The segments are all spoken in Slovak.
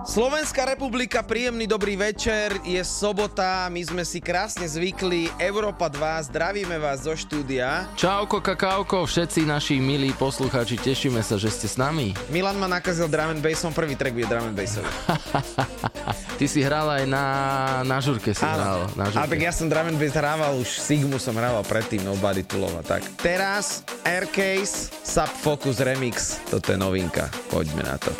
Slovenská republika, príjemný dobrý večer, je sobota, my sme si krásne zvykli, Európa 2, zdravíme vás zo štúdia. Čauko, kakauko, všetci naši milí poslucháči, tešíme sa, že ste s nami. Milan ma nakazil drum and bassom, prvý track bude drum and bassový. Ty si hral aj na, na žurke si hral. Na žurke. A tak ja som drum and bass hrával, už Sigmu som hrával predtým, Nobody to Love, tak. Teraz Aircase, Sub Focus Remix, toto je novinka, poďme na to.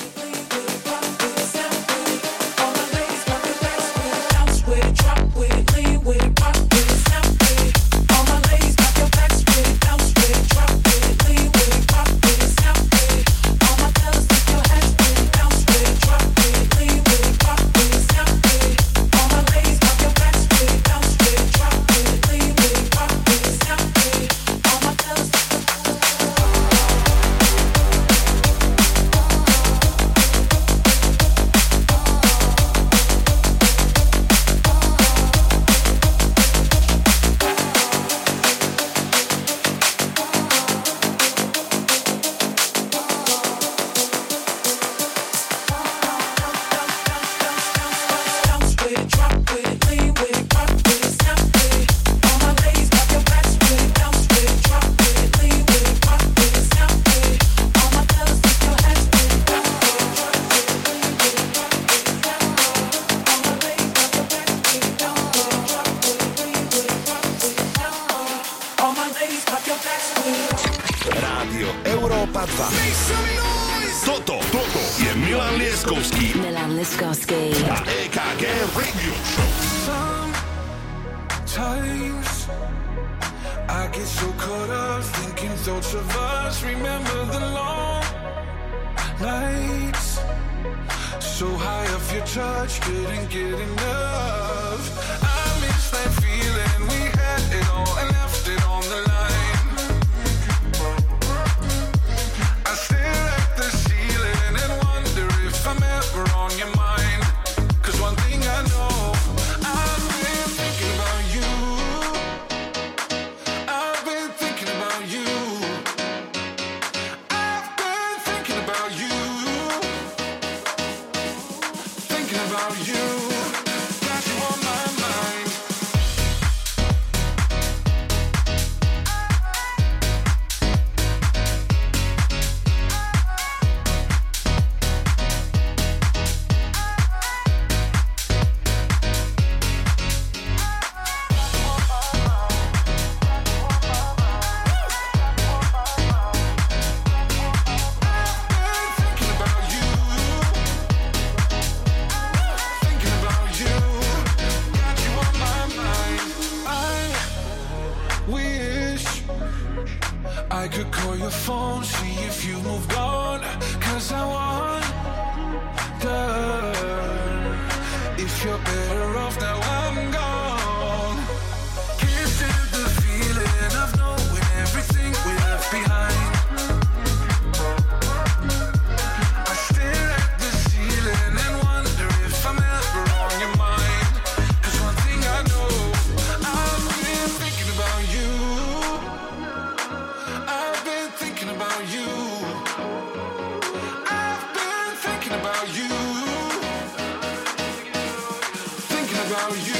about you. Thinking about you.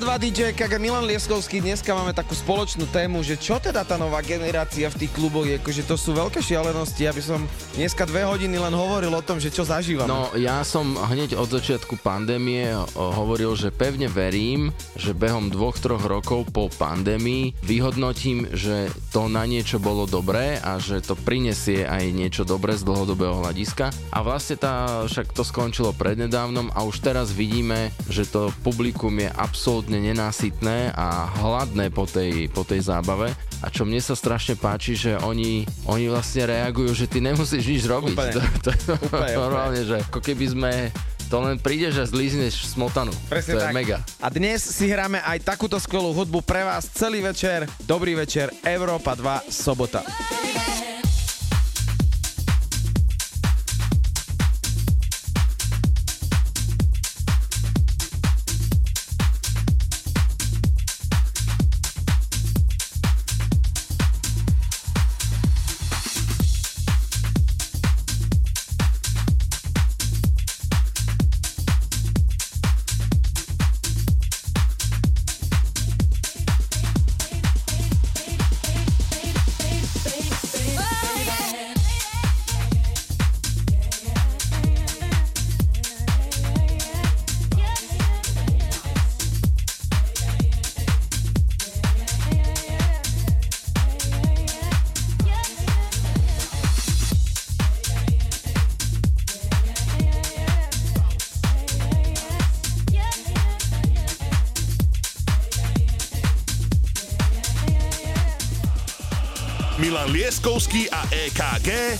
2 DJ KG Milan Lieskovský. Dneska máme takú spoločnú tému, že čo teda tá nová generácia v tých kluboch je, akože to sú veľké šialenosti. Ja by som dneska dve hodiny len hovoril o tom, že čo zažívam. No, ja som hneď od začiatku pandémie hovoril, že pevne verím, že behom dvoch, troch rokov po pandémii vyhodnotím, že to na niečo bolo dobré a že to prinesie aj niečo dobré z dlhodobého hľadiska. A vlastne tá, však to skončilo prednedávnom a už teraz vidíme, že to publikum je absolútne nenásytné a hladné po tej, po tej zábave. A čo mne sa strašne páči, že oni, oni vlastne reagujú, že ty nemusíš nič robiť. Úplne. To, to, úplne, normálne, že ako keby sme to len prídeš a zlízneš smotanu. Presne to je tak. mega. A dnes si hráme aj takúto skvelú hudbu pre vás celý večer. Dobrý večer, Európa 2, sobota. Milan a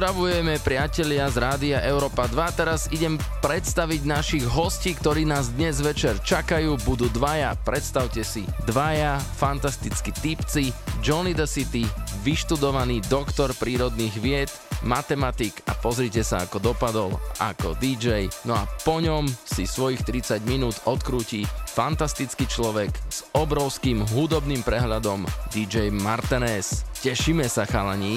Pozdravujeme priatelia z Rádia Európa 2. Teraz idem predstaviť našich hostí, ktorí nás dnes večer čakajú. Budú dvaja, predstavte si, dvaja fantastickí typci. Johnny the City, vyštudovaný doktor prírodných vied, matematik a pozrite sa, ako dopadol ako DJ. No a po ňom si svojich 30 minút odkrúti fantastický človek s obrovským hudobným prehľadom DJ Martinez. Tešíme sa, chalani.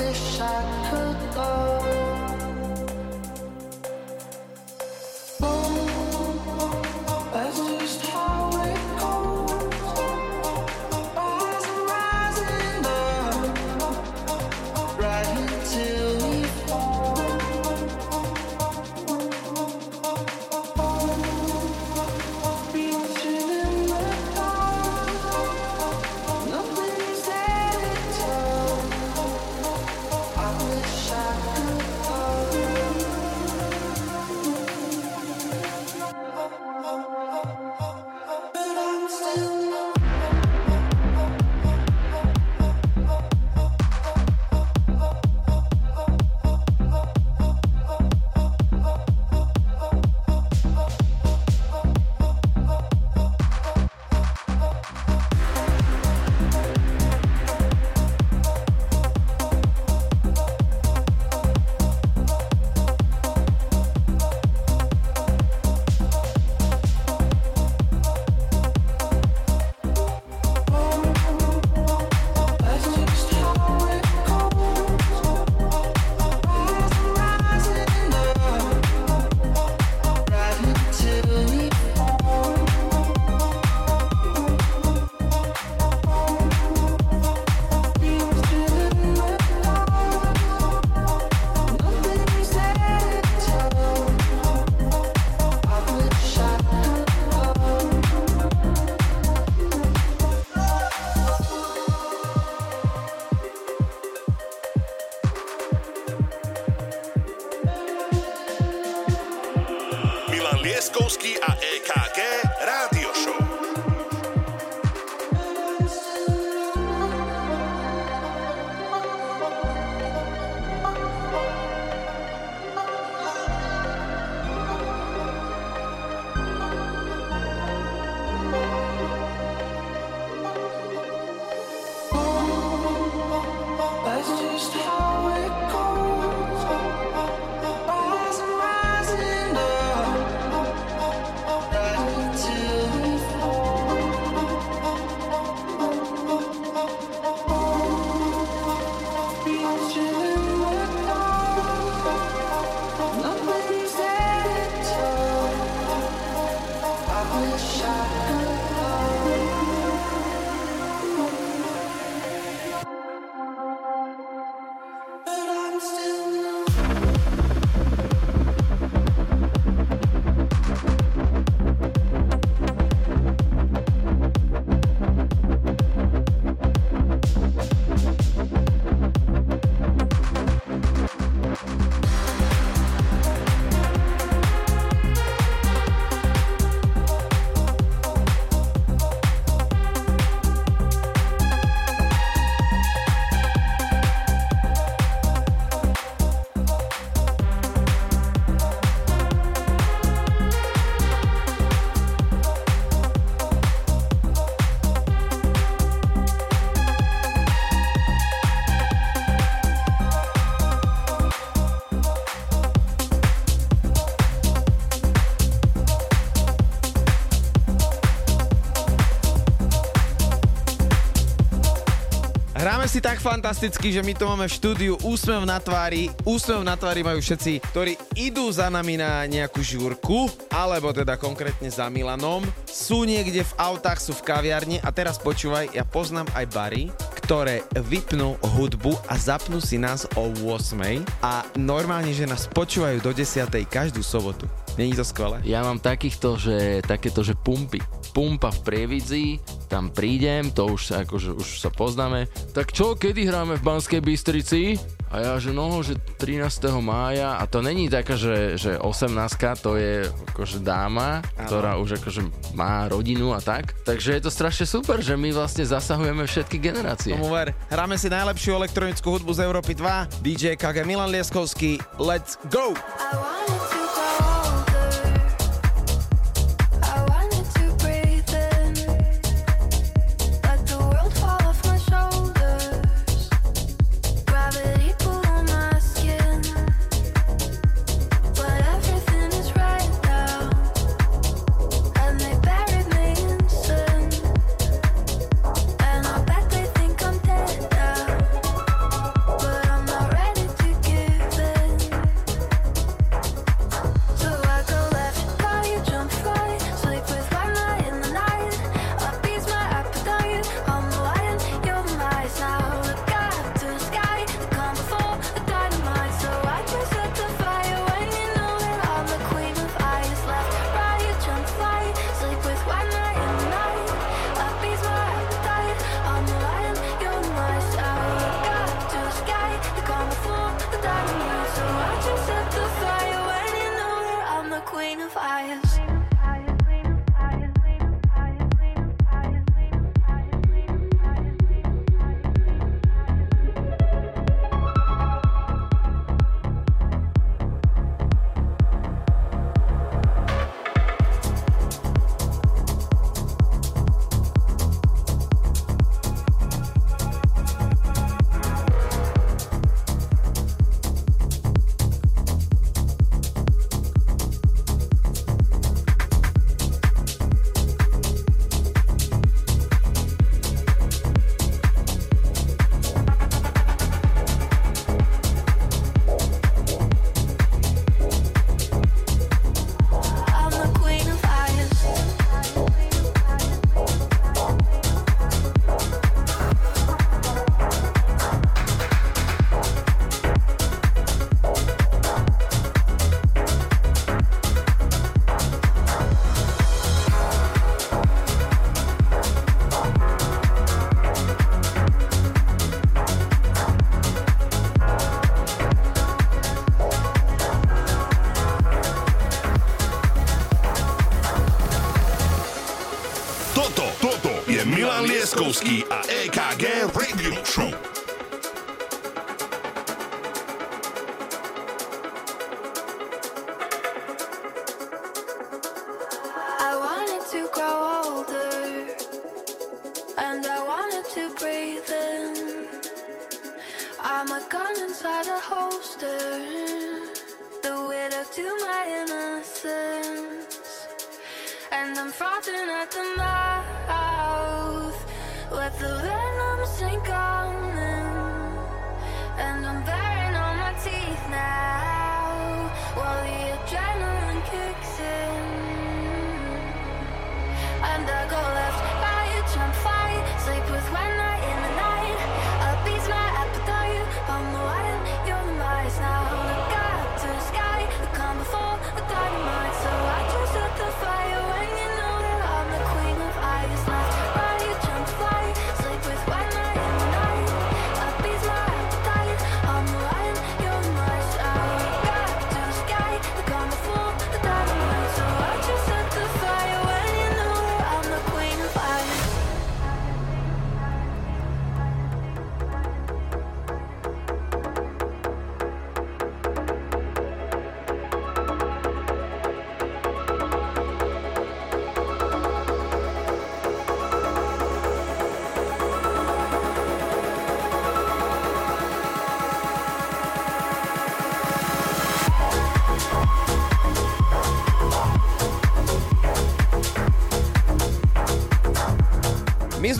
Wish I could go. Hráme si tak fantasticky, že my to máme v štúdiu úsmev na tvári. Úsmev na tvári majú všetci, ktorí idú za nami na nejakú žúrku, alebo teda konkrétne za Milanom. Sú niekde v autách, sú v kaviarni a teraz počúvaj, ja poznám aj bary, ktoré vypnú hudbu a zapnú si nás o 8 a normálne, že nás počúvajú do 10 každú sobotu. Není to skvelé? Ja mám takýchto, že takéto, že pumpy. Pumpa v Prievidzi, tam prídem, to už, akože, už sa poznáme. Tak čo, kedy hráme v Banskej Bystrici? A ja, že no, že 13. mája a to není taká, že, že 18 to je akože dáma, ano. ktorá už akože má rodinu a tak. Takže je to strašne super, že my vlastne zasahujeme všetky generácie. Tomu ver. Hráme si najlepšiu elektronickú hudbu z Európy 2. DJ KG Milan Lieskovský. Let's go! I wanted to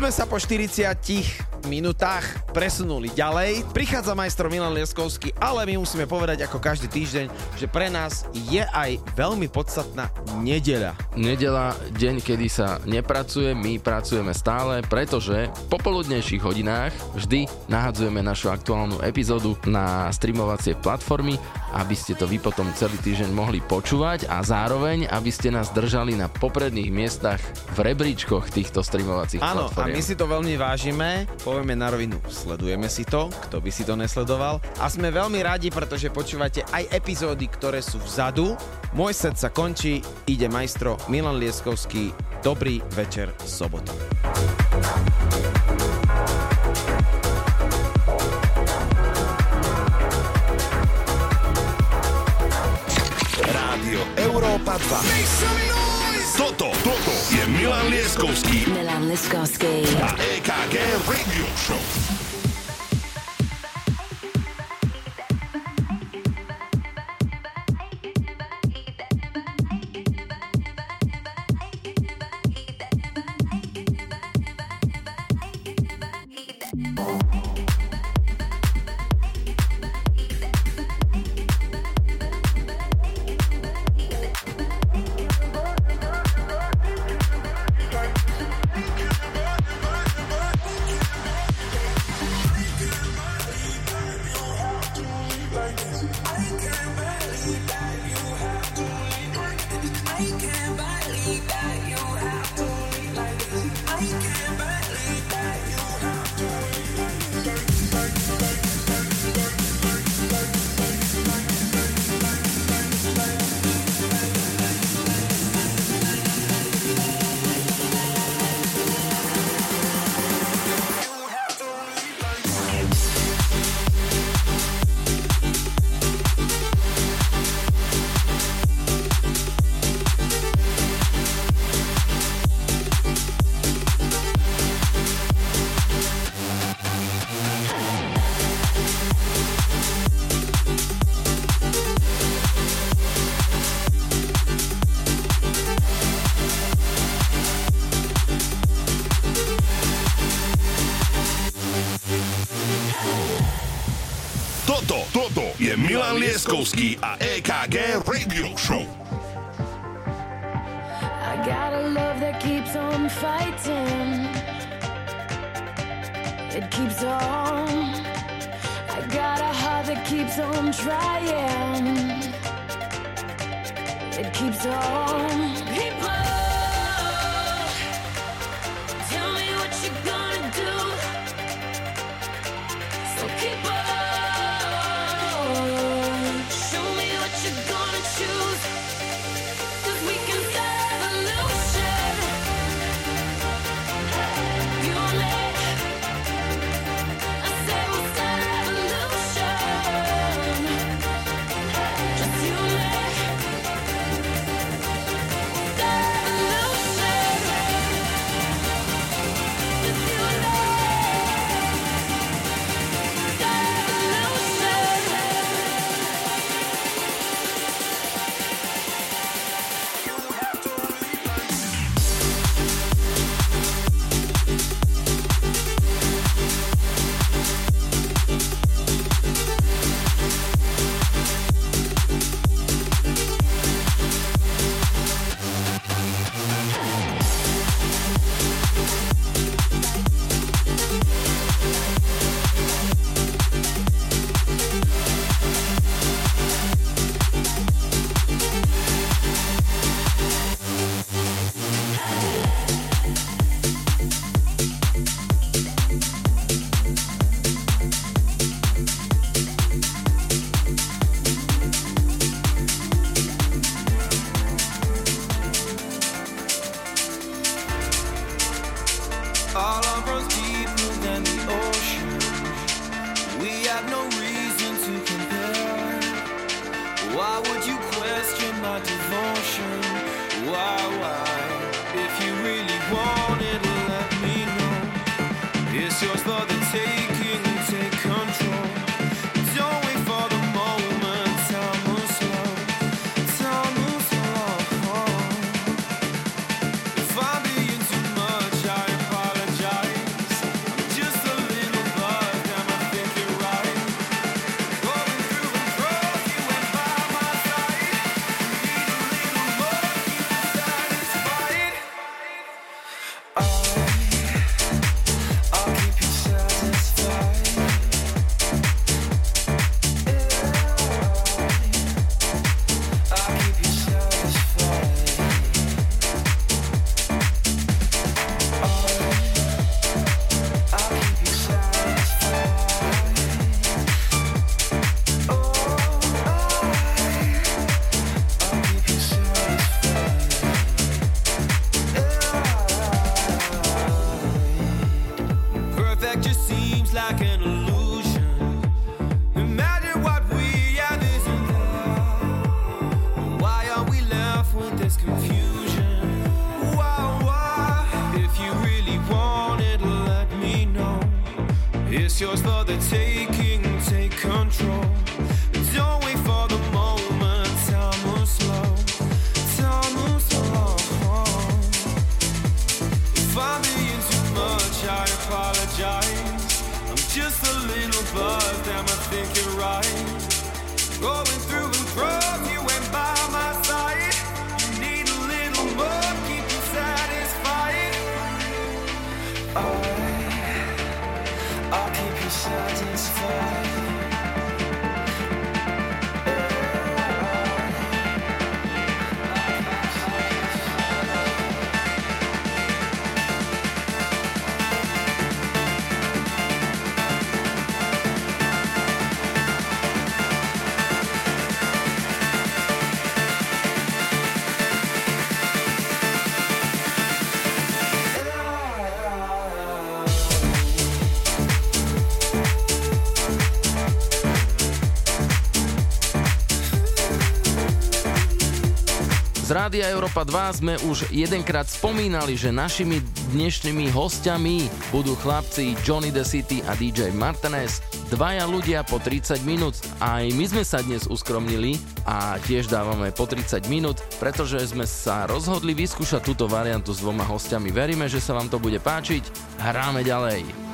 sme sa po 40 minútach presunuli ďalej. Prichádza majstor Milan Lieskovský, ale my musíme povedať ako každý týždeň, že pre nás je aj veľmi podstatná nedeľa. Nedeľa, deň, kedy sa nepracuje, my pracujeme stále, pretože v popoludnejších hodinách vždy nahadzujeme našu aktuálnu epizódu na streamovacie platformy aby ste to vy potom celý týždeň mohli počúvať a zároveň, aby ste nás držali na popredných miestach v rebríčkoch týchto streamovacích Áno, a platform. my si to veľmi vážime, povieme na rovinu, sledujeme si to, kto by si to nesledoval a sme veľmi radi, pretože počúvate aj epizódy, ktoré sú vzadu. Môj set sa končí, ide majstro Milan Lieskovský, dobrý večer sobotu. Toto, toto je Milan Lieskovský a EKG Radio Show. I got a love that keeps on fighting. It keeps on. I got a heart that keeps on trying. It keeps on. People, a little buzz. Damn, I think you're right. Going through and through. Rádia Európa 2 sme už jedenkrát spomínali, že našimi dnešnými hostiami budú chlapci Johnny the City a DJ Martinez, dvaja ľudia po 30 minút. Aj my sme sa dnes uskromnili a tiež dávame po 30 minút, pretože sme sa rozhodli vyskúšať túto variantu s dvoma hostiami. Veríme, že sa vám to bude páčiť. Hráme ďalej.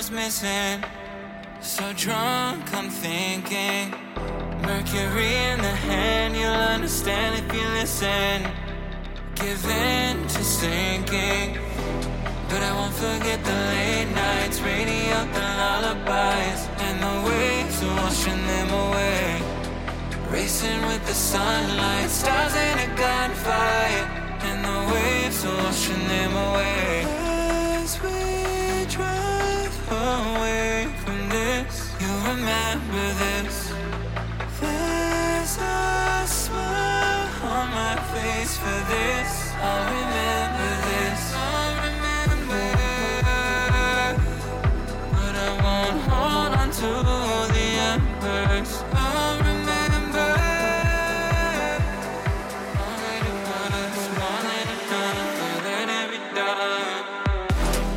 was missing. So drunk, I'm thinking.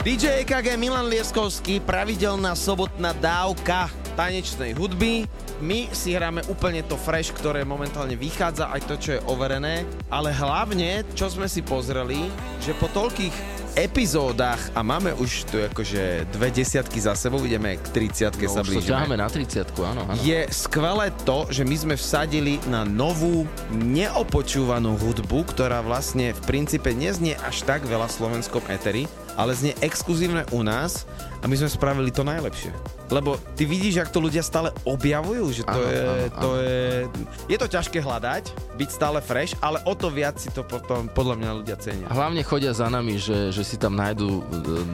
DJ EKG Milan Lieskovský, pravidelná sobotná dávka tanečnej hudby. My si hráme úplne to fresh, ktoré momentálne vychádza, aj to, čo je overené, ale hlavne, čo sme si pozreli, že po toľkých epizódach a máme už tu akože dve desiatky za sebou, ideme k 30 no, sa blížime. Ťaháme na 30 áno, áno. Je skvelé to, že my sme vsadili na novú, neopočúvanú hudbu, ktorá vlastne v princípe neznie až tak veľa slovenskom etery ale znie exkluzívne u nás a my sme spravili to najlepšie. Lebo ty vidíš, ak to ľudia stále objavujú, že to, áno, je, áno, to áno. je... Je to ťažké hľadať, byť stále fresh, ale o to viac si to potom podľa mňa ľudia cenia. Hlavne chodia za nami, že, že si tam nájdú e,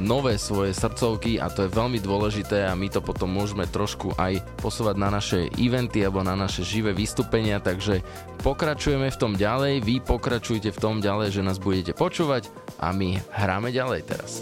nové svoje srdcovky a to je veľmi dôležité a my to potom môžeme trošku aj posovať na naše eventy alebo na naše živé vystúpenia, takže pokračujeme v tom ďalej, vy pokračujte v tom ďalej, že nás budete počúvať a my hráme ďalej teraz.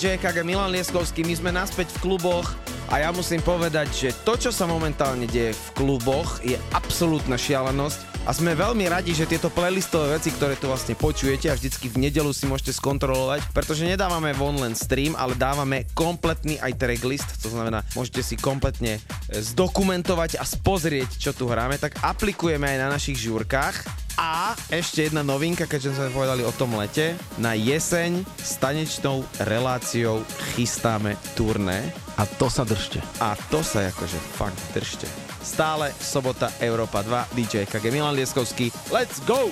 DJ KG Milan Lieskovský, my sme naspäť v kluboch a ja musím povedať, že to, čo sa momentálne deje v kluboch, je absolútna šialenosť a sme veľmi radi, že tieto playlistové veci, ktoré tu vlastne počujete a vždycky v nedelu si môžete skontrolovať, pretože nedávame von len stream, ale dávame kompletný aj tracklist, to znamená, môžete si kompletne e, zdokumentovať a spozrieť, čo tu hráme, tak aplikujeme aj na našich žúrkach a ešte jedna novinka, keďže sme povedali o tom lete. Na jeseň s tanečnou reláciou chystáme turné. A to sa držte. A to sa akože fakt držte. Stále sobota Európa 2, DJ KG Milan Lieskovský. Let's go!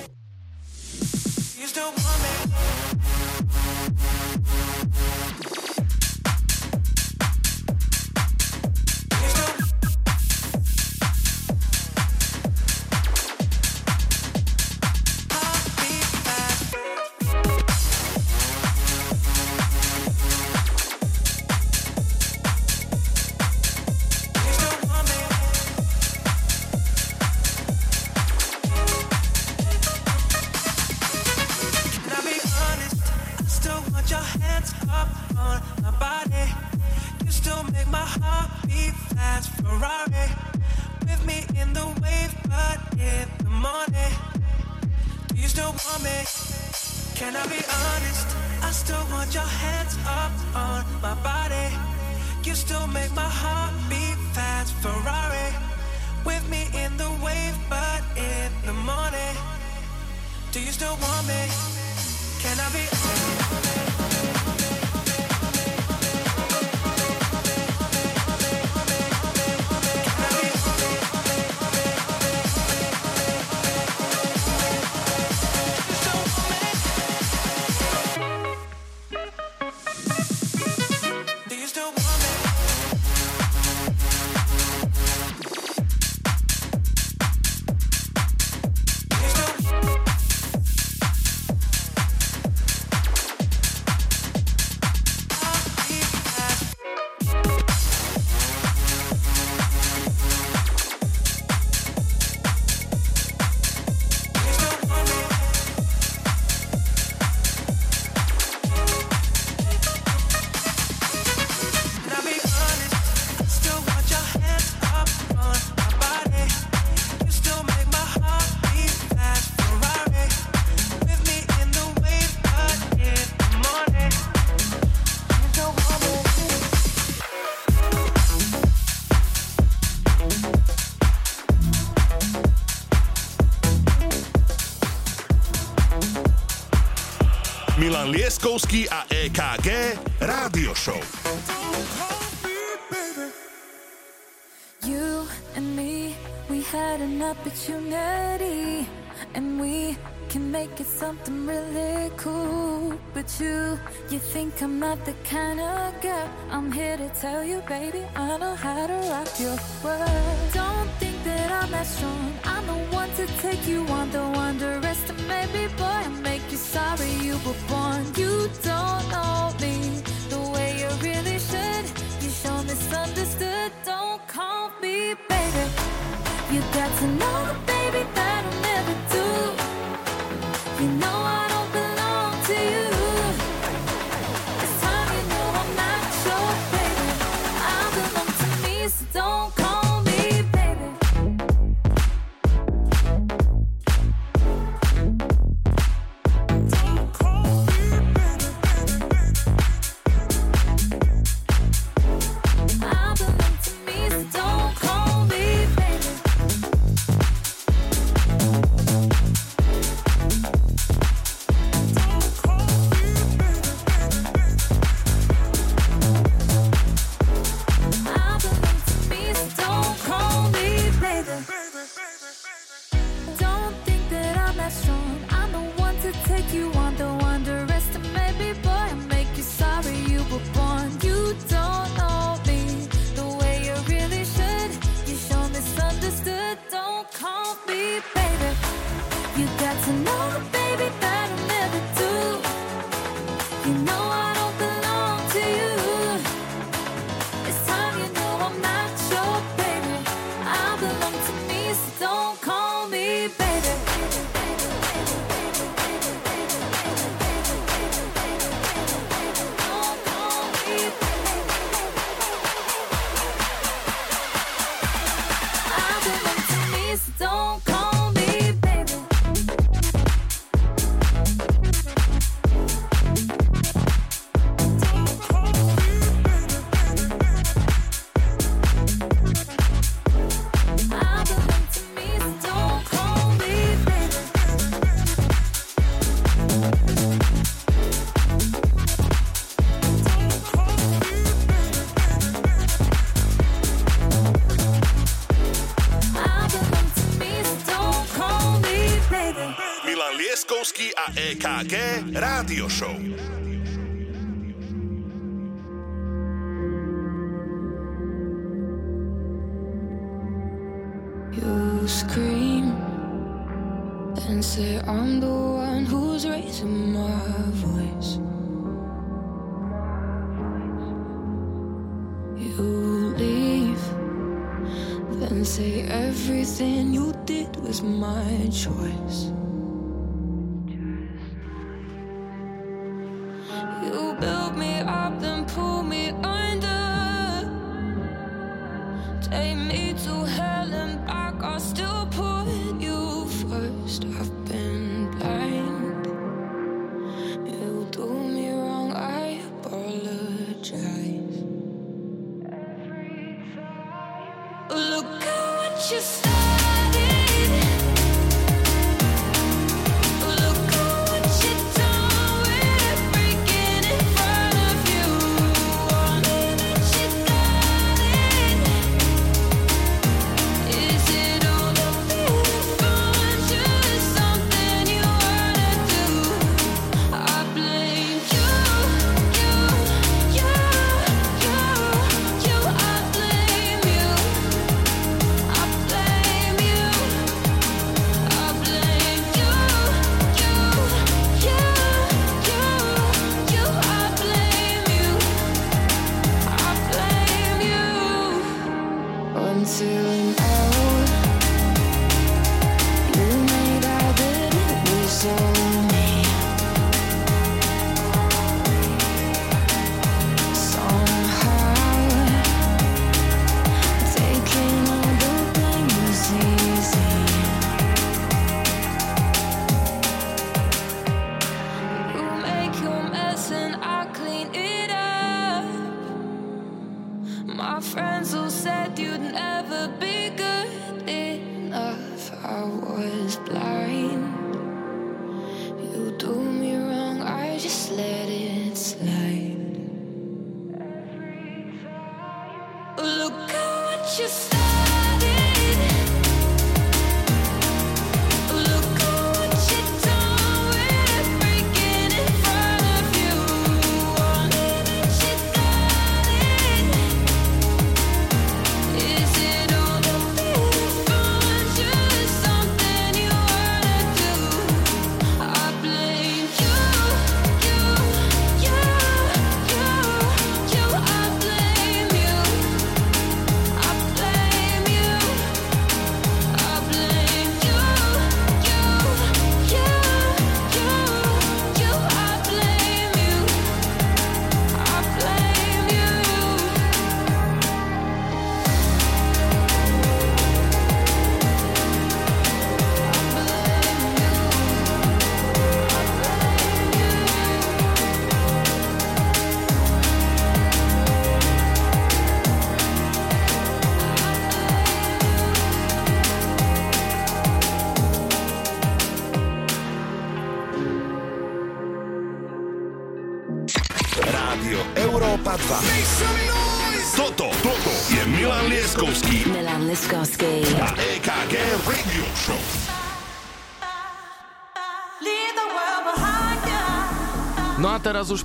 Lieskovský a EKG Rádio Show. We had an opportunity And we can make it something really cool. But you, you think I'm not the kind of girl? I'm here to tell you, baby, I know how to rock your world. Don't think that I'm that strong. I'm the one to take you on, don't underestimate me, boy, I'm sorry you were born. You my friends all said you'd never be good enough. I was blind.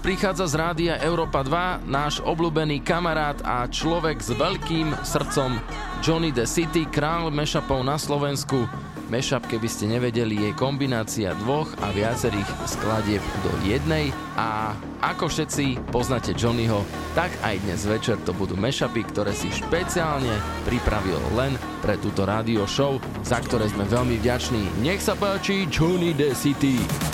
prichádza z rádia Európa 2 náš obľúbený kamarát a človek s veľkým srdcom Johnny the City, král mešapov na Slovensku. Mešap, keby ste nevedeli, je kombinácia dvoch a viacerých skladieb do jednej a ako všetci poznáte Johnnyho, tak aj dnes večer to budú mešapy, ktoré si špeciálne pripravil len pre túto rádio show, za ktoré sme veľmi vďační. Nech sa páči Johnny the City!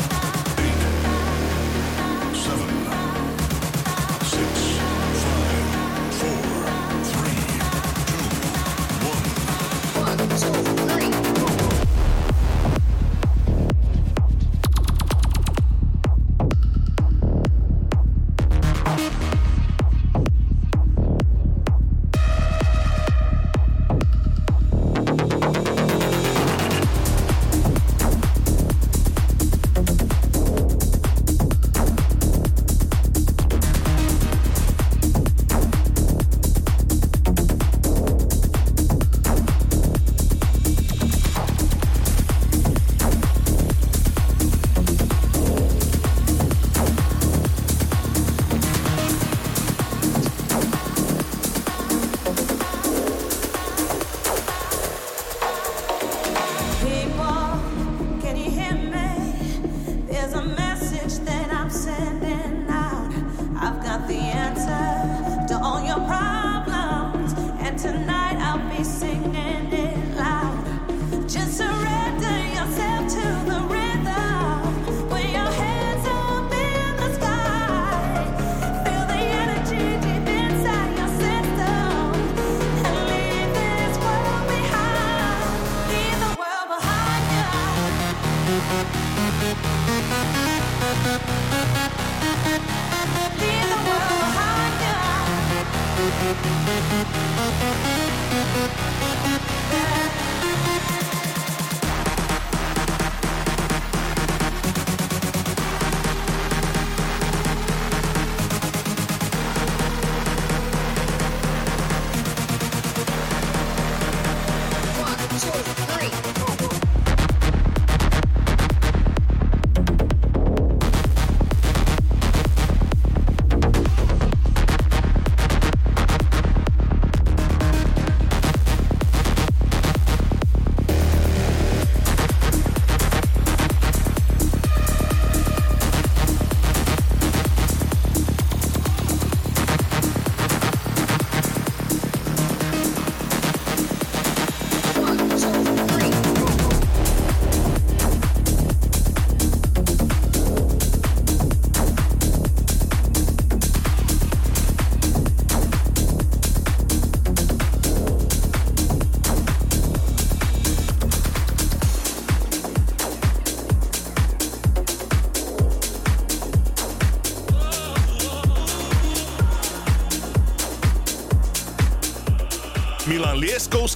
Thank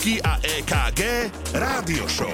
Vlčky a EKG Rádio Show.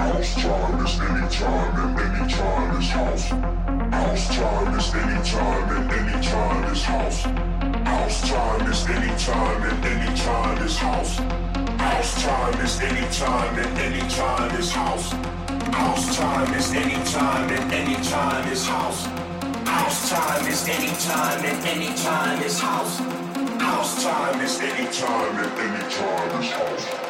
House time is anytime and anytime is house. House time is anytime and anytime is house. House time is anytime and anytime is house. House time is anytime and anytime is house. House time is anytime and anytime is house. House time is anytime and anytime is house. House time is anytime and anytime is house.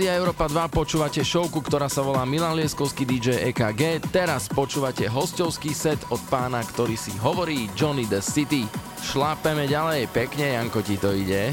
Rádia Európa 2 počúvate šovku, ktorá sa volá Milan Lieskovský DJ EKG. Teraz počúvate hostovský set od pána, ktorý si hovorí Johnny the City. Šlápeme ďalej, pekne, Janko ti to ide.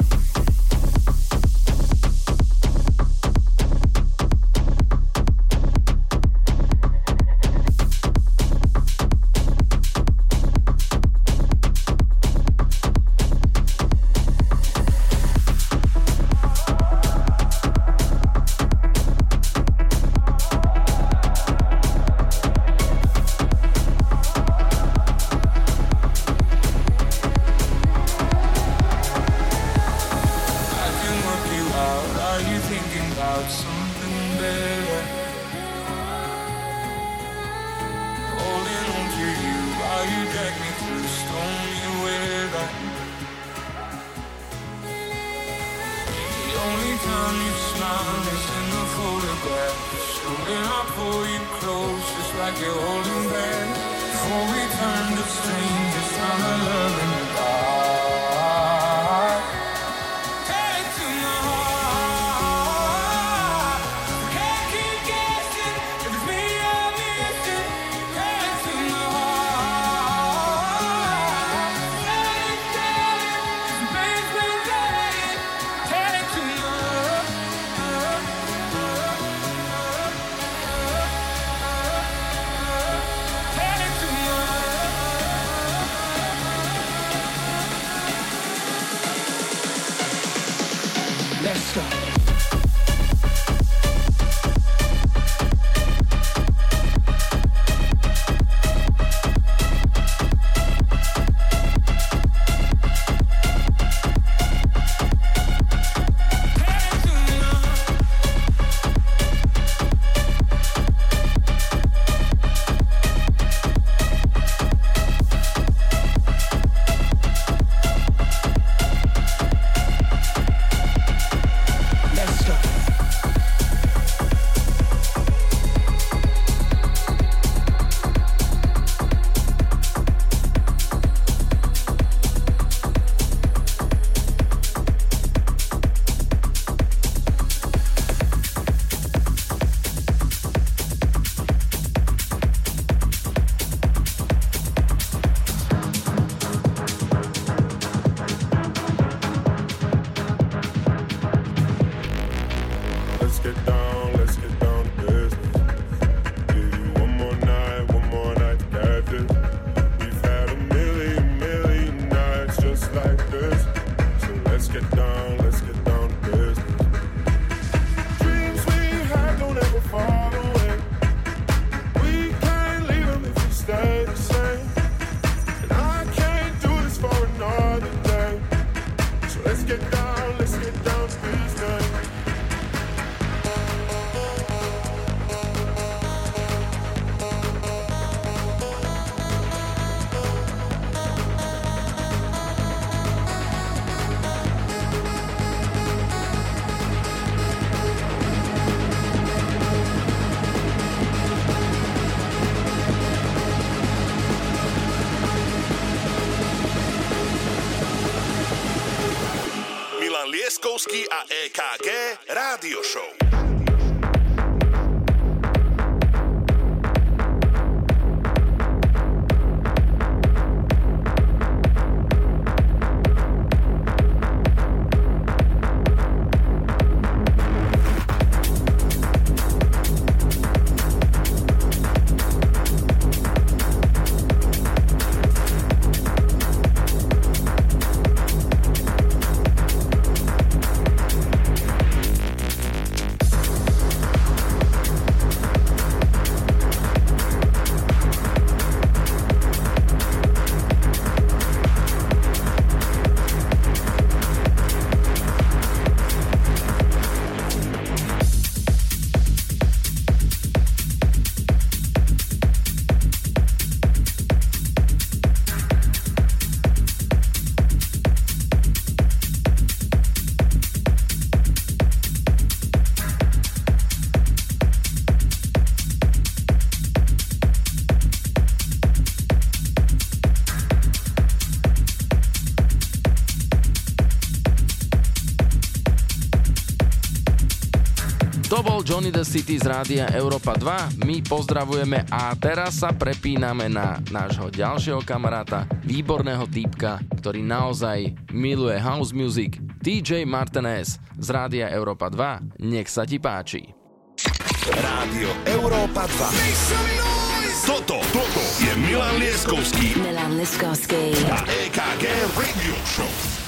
Lieskovský a EKG bol Johnny the City z rádia Európa 2. My pozdravujeme a teraz sa prepíname na nášho ďalšieho kamaráta, výborného týpka, ktorý naozaj miluje house music, DJ Martinez z rádia Európa 2. Nech sa ti páči. Rádio Európa 2. Toto, toto je Milan Lieskovský Milan Liskovský. a EKG Radio Show.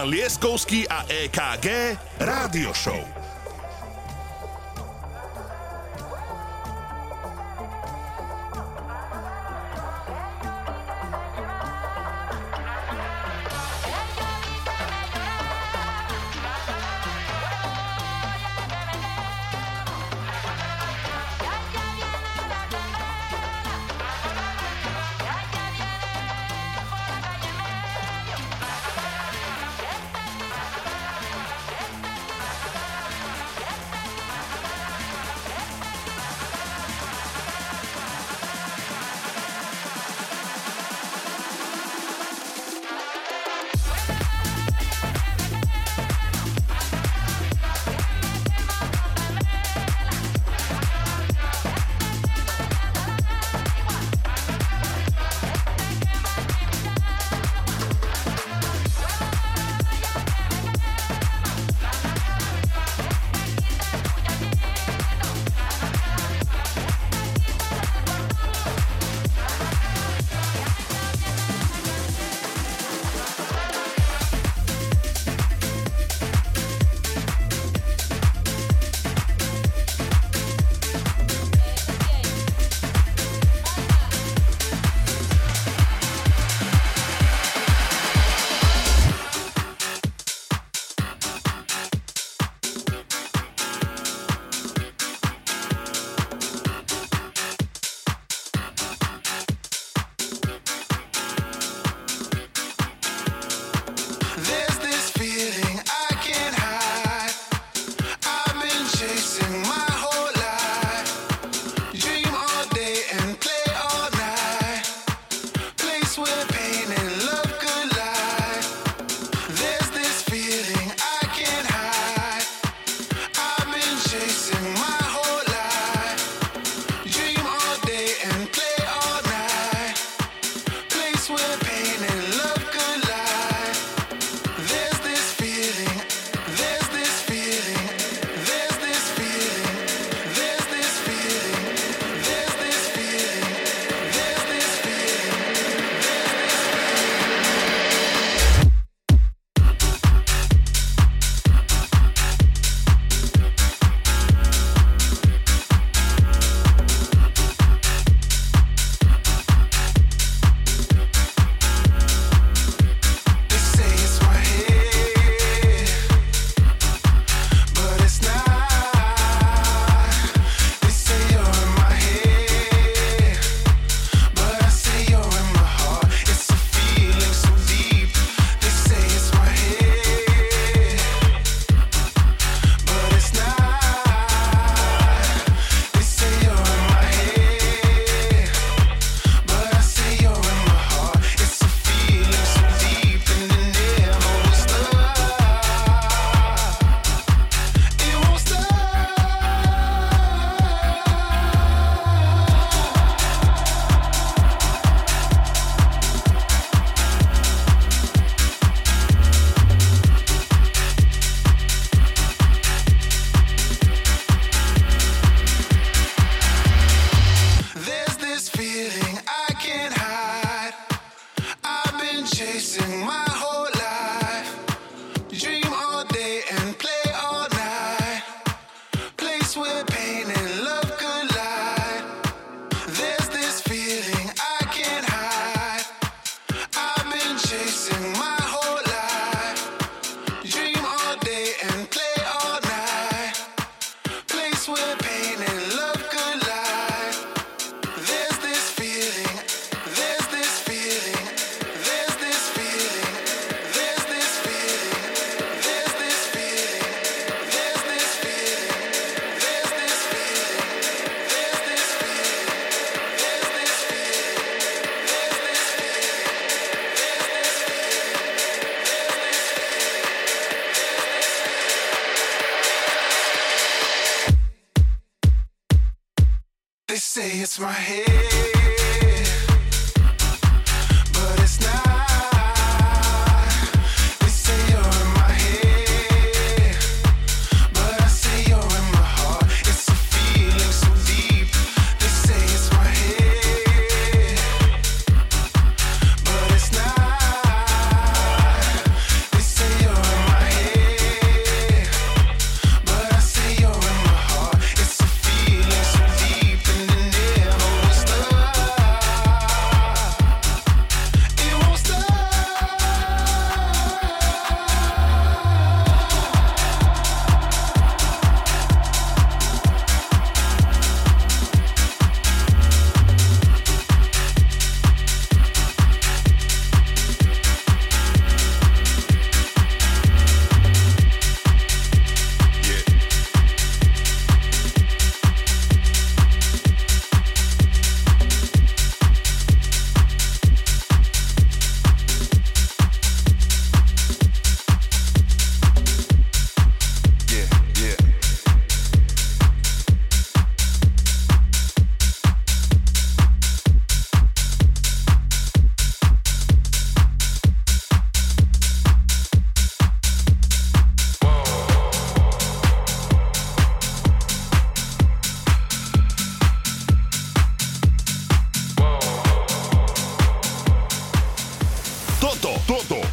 Milan Lieskovský a EKG Rádio Show.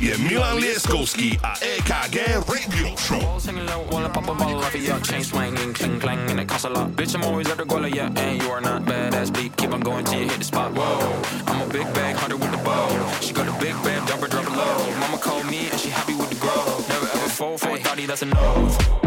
je Milan Lieskovský a EKG Radio Show. Wanna pop a ball off of your chain swinging, clang clang, and it a. Bitch, I'm always at the goal yeah, and you are not badass beat. Keep on going till you hit the spot. Whoa, I'm a big bag hunter with the bow. She got a big bag, dumper, drop it low. Mama called me and she happy with the grow. Never ever fold for a thought that's a no.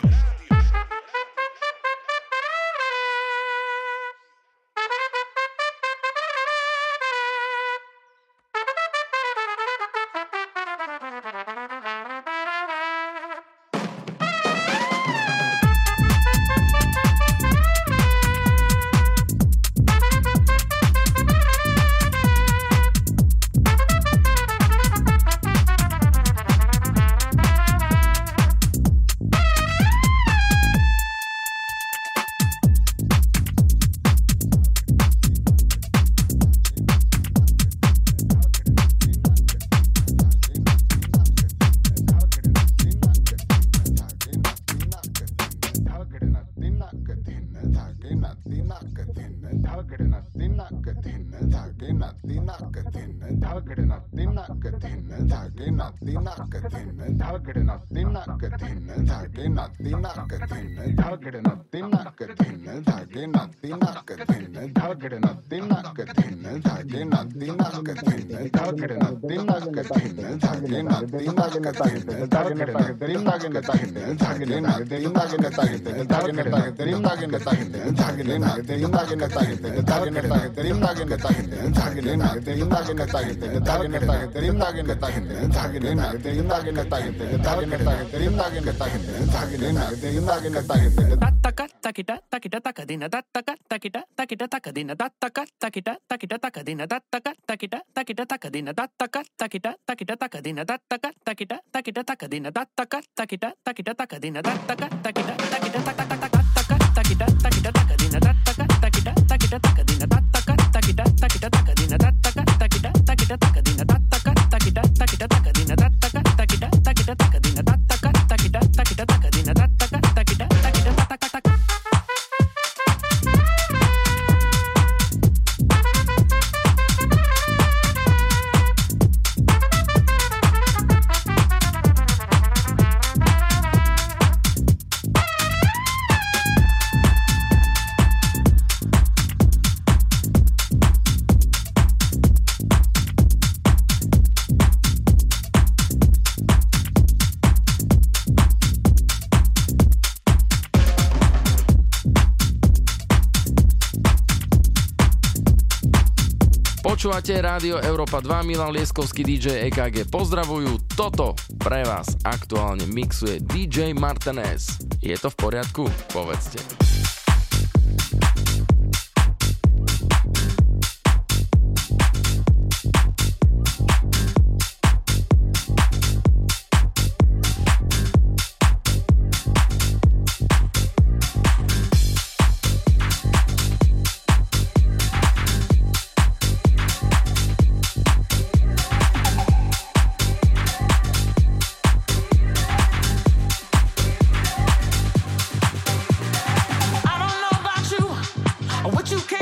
takita takita takita takita takita takita takita takita takita takita takita takita takita takita takita takita Počúvate Rádio Európa 2, Milan Lieskovský DJ EKG pozdravujú. Toto pre vás aktuálne mixuje DJ Martinez. Je to v poriadku? Povedzte. What you can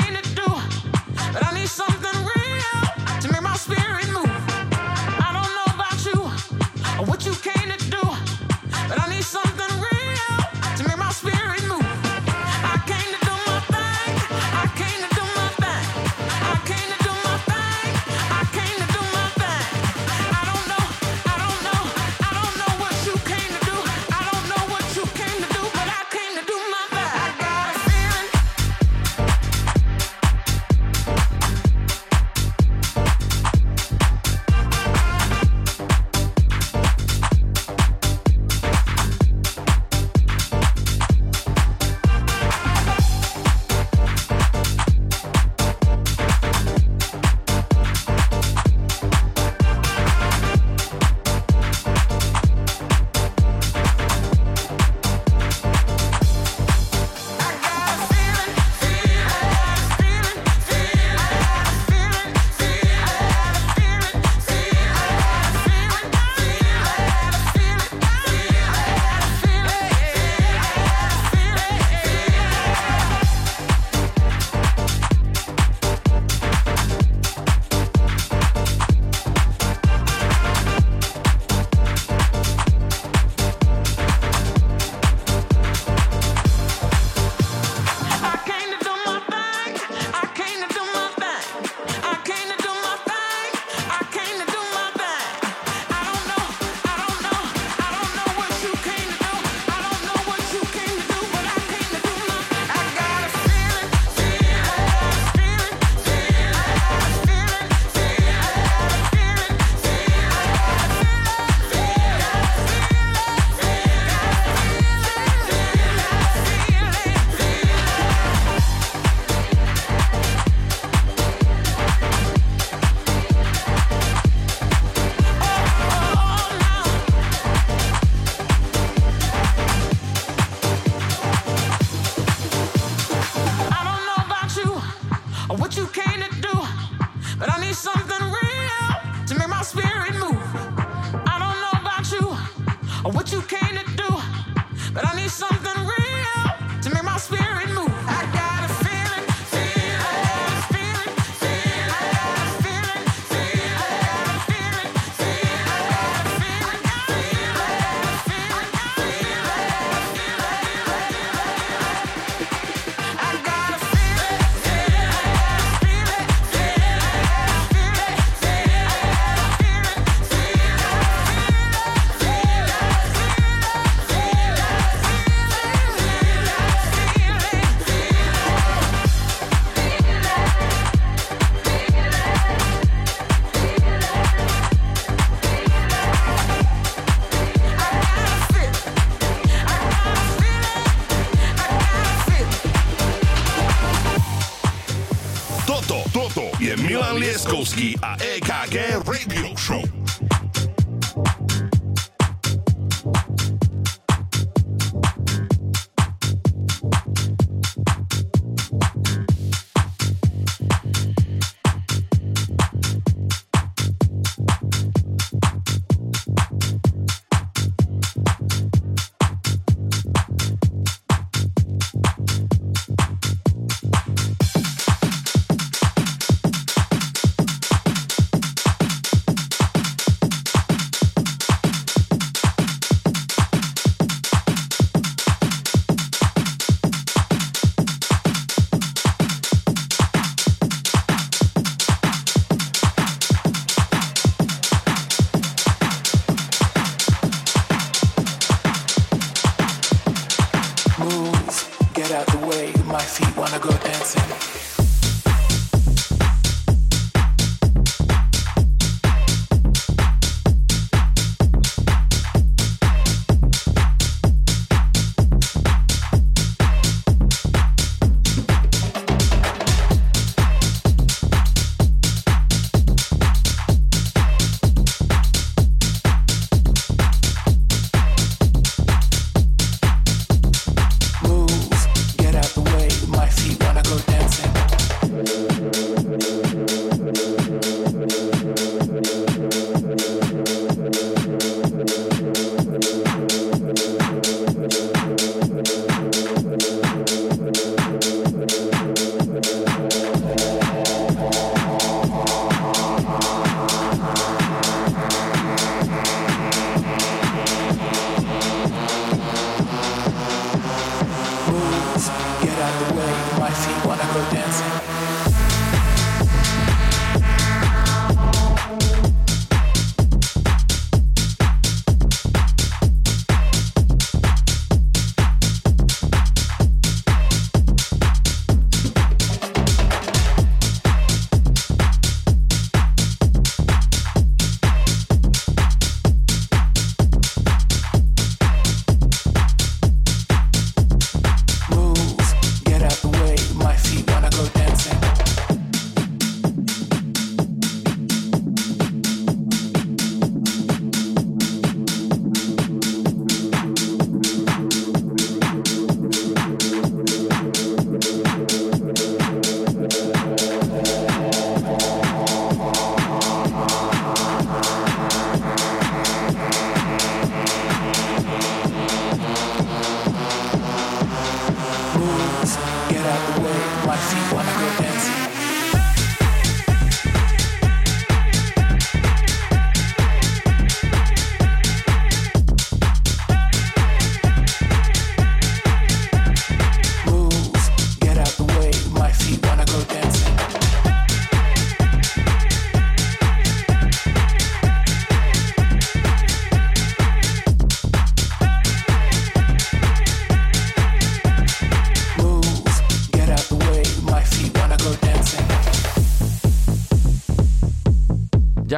Lieskovský a EKG Radio Show.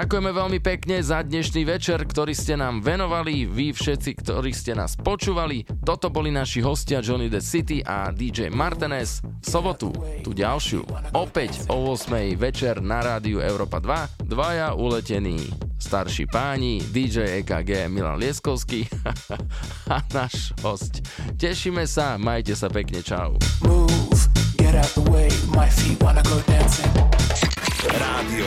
Ďakujeme veľmi pekne za dnešný večer, ktorý ste nám venovali, vy všetci, ktorí ste nás počúvali. Toto boli naši hostia Johnny the City a DJ Martinez. V sobotu, tú ďalšiu, opäť o 8 večer na rádiu Európa 2, dvaja uletení starší páni, DJ EKG Milan Lieskovský a náš host. Tešíme sa, majte sa pekne, čau. Move, get out the way. My feet wanna go dancing. Rádio